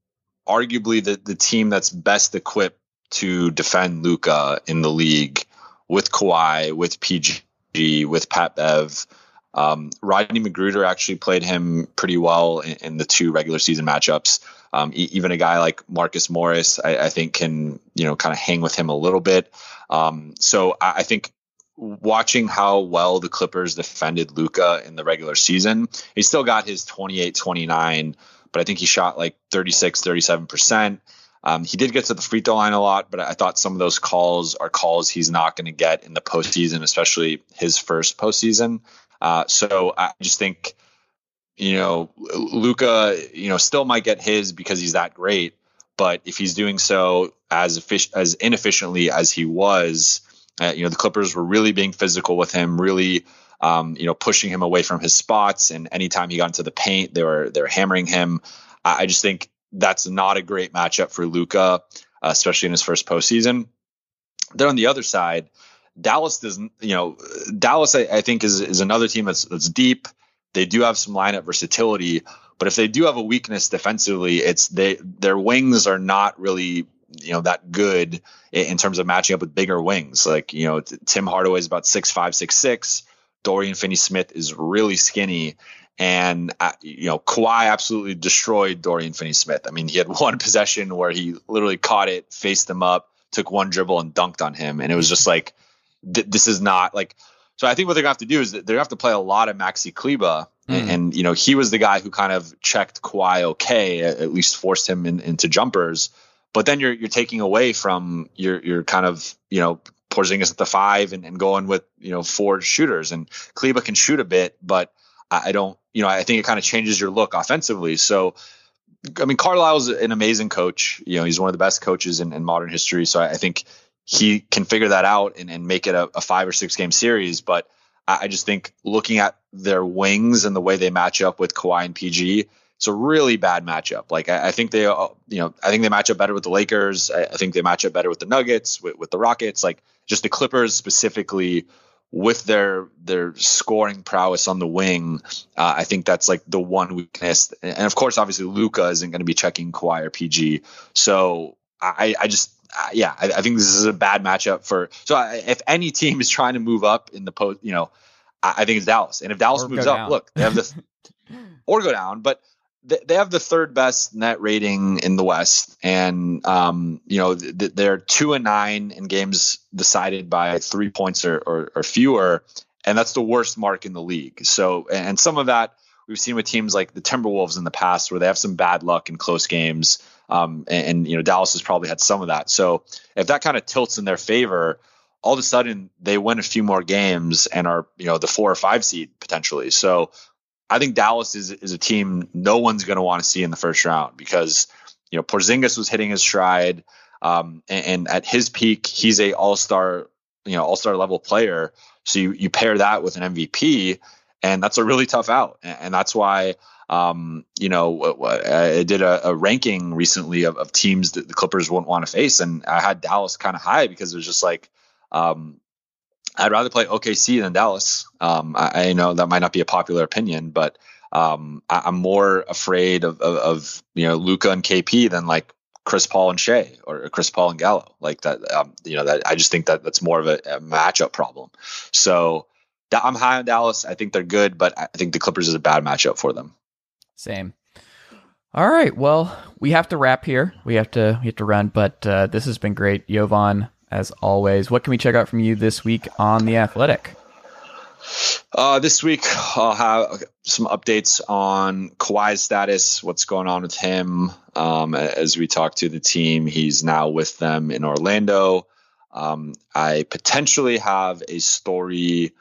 arguably the, the team that's best equipped to defend Luka in the league with Kawhi, with PG, with Pat Bev. Um, Rodney McGruder actually played him pretty well in, in the two regular season matchups. Um, e- even a guy like Marcus Morris, I, I think, can you know kind of hang with him a little bit. Um, so I, I think watching how well the Clippers defended Luka in the regular season, he still got his 28 29, but I think he shot like 36, 37%. Um, he did get to the free throw line a lot, but I thought some of those calls are calls he's not going to get in the postseason, especially his first postseason. Uh, so I just think, you know, Luka, you know, still might get his because he's that great. But if he's doing so as effic- as inefficiently as he was, uh, you know, the Clippers were really being physical with him, really, um, you know, pushing him away from his spots. And anytime he got into the paint, they were they were hammering him. I, I just think that's not a great matchup for Luka, uh, especially in his first postseason. Then on the other side, Dallas doesn't, you know, Dallas I, I think is is another team that's that's deep. They do have some lineup versatility, but if they do have a weakness defensively, it's they their wings are not really you know that good in, in terms of matching up with bigger wings. Like you know, T- Tim Hardaway is about six five six six. Dorian Finney Smith is really skinny. And uh, you know, Kawhi absolutely destroyed Dorian Finney-Smith. I mean, he had [LAUGHS] one possession where he literally caught it, faced him up, took one dribble, and dunked on him. And it was just like, th- this is not like. So I think what they're gonna have to do is that they're gonna have to play a lot of Maxi Kleber, and, hmm. and you know, he was the guy who kind of checked Kawhi okay, at, at least forced him in, into jumpers. But then you're you're taking away from your your kind of you know Porzingis at the five and, and going with you know four shooters, and Kleba can shoot a bit, but I I don't, you know, I think it kind of changes your look offensively. So, I mean, Carlisle's an amazing coach. You know, he's one of the best coaches in, in modern history. So I, I think he can figure that out and, and make it a, a five or six game series. But I, I just think looking at their wings and the way they match up with Kawhi and PG, it's a really bad matchup. Like I, I, think they, uh, you know, I think they match up better with the Lakers. I, I think they match up better with the Nuggets, with, with, the Rockets. Like just the Clippers specifically with their their scoring prowess on the wing. Uh, I think that's like the one weakness. And of course, obviously, Luka isn't going to be checking Kawhi or PG. So I, I just. Uh, yeah, I, I, think this is a bad matchup for. So I, if any team is trying to move up in the post, you know, I, think it's Dallas. And if Dallas or moves up, look, they have this [LAUGHS] or go down. But they have the third best net rating in the West, and um, you know they're two and nine in games decided by three points or, or, or, fewer, and that's the worst mark in the league. So, and some of that we've seen with teams like the Timberwolves in the past, where they have some bad luck in close games, um, and, and you know Dallas has probably had some of that. So, if that kind of tilts in their favor, all of a sudden they win a few more games and are you know the four or five seed potentially. So I think Dallas is is a team no one's going to want to see in the first round because you know Porzingis was hitting his stride, um, and, and, at his peak, he's a All Star you know All Star level player. So you you pair that with an MVP, and that's a really tough out, and, that's why. Um, you know, I did a, a ranking recently of, of, teams that the Clippers wouldn't want to face, and I had Dallas kind of high because it was just like, um, I'd rather play OKC than Dallas. Um, I, I, know that might not be a popular opinion, but um, I, am more afraid of, of, of, you know Luka and KP than like Chris Paul and Shai or Chris Paul and Gallo. Like that, um, you know, that I just think that that's more of a, a matchup problem. So I'm high on Dallas. I think they're good, but I think the Clippers is a bad matchup for them. Same. All right. Well, we have to wrap here. We have to we have to run, but uh, this has been great, Jovan as always. What can we check out from you this week on The Athletic? Uh, this week, I'll have some updates on Kawhi's status, what's going on with him. Um, as we talk to the team, he's now with them in Orlando. Um, I potentially have a story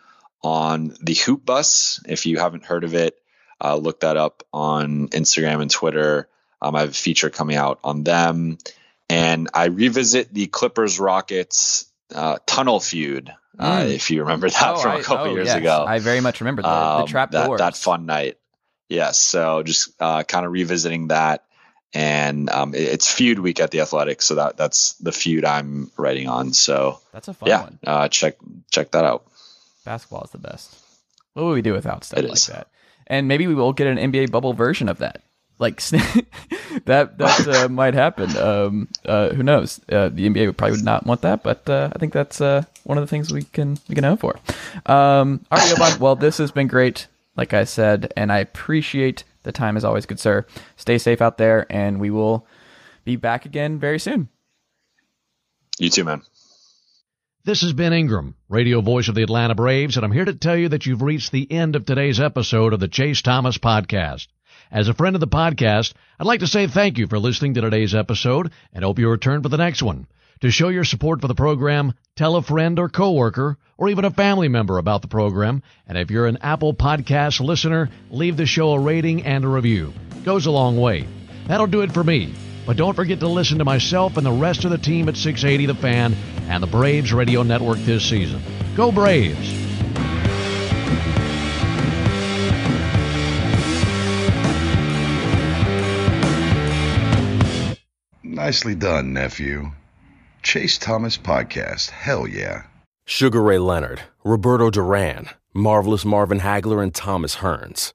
on the Hoop Bus. If you haven't heard of it, uh, look that up on Instagram and Twitter. Um, I have a feature coming out on them and I revisit the Clippers Rockets uh, tunnel feud. Uh, mm. if you remember that oh, from a couple I, oh, years yes. ago, I very much remember the, um, the trap that, that fun night. Yes, so just uh, kind of revisiting that, and um, it, it's feud week at the Athletics, so that that's the feud I'm writing on. So that's a fun yeah, one. Uh, check check that out. Basketball is the best. What would we do without stuff it like is. that? And maybe we will get an NBA bubble version of that like [LAUGHS] that that uh, [LAUGHS] might happen. Um, uh, who knows? Uh, the NBA would probably would not want that, but uh, I think that's uh, one of the things we can we can hope for. Um, all right, Jovan. Well, this has been great, like I said, and I appreciate the time as always, good sir. Stay safe out there, and we will be back again very soon. You too, man. This is Ben Ingram, radio voice of the Atlanta Braves, and I'm here to tell you that you've reached the end of today's episode of the Chase Thomas Podcast. As a friend of the podcast, I'd like to say thank you for listening to today's episode and hope you return for the next one. To show your support for the program, tell a friend or coworker or even a family member about the program. And if you're an Apple Podcast listener, leave the show a rating and a review. Goes a long way. That'll do it for me. But don't forget to listen to myself and the rest of the team at 680 The Fan and the Braves Radio Network this season. Go Braves! Nicely done, nephew. Chase Thomas Podcast. Hell yeah. Sugar Ray Leonard, Roberto Duran, Marvelous Marvin Hagler, and Thomas Hearns.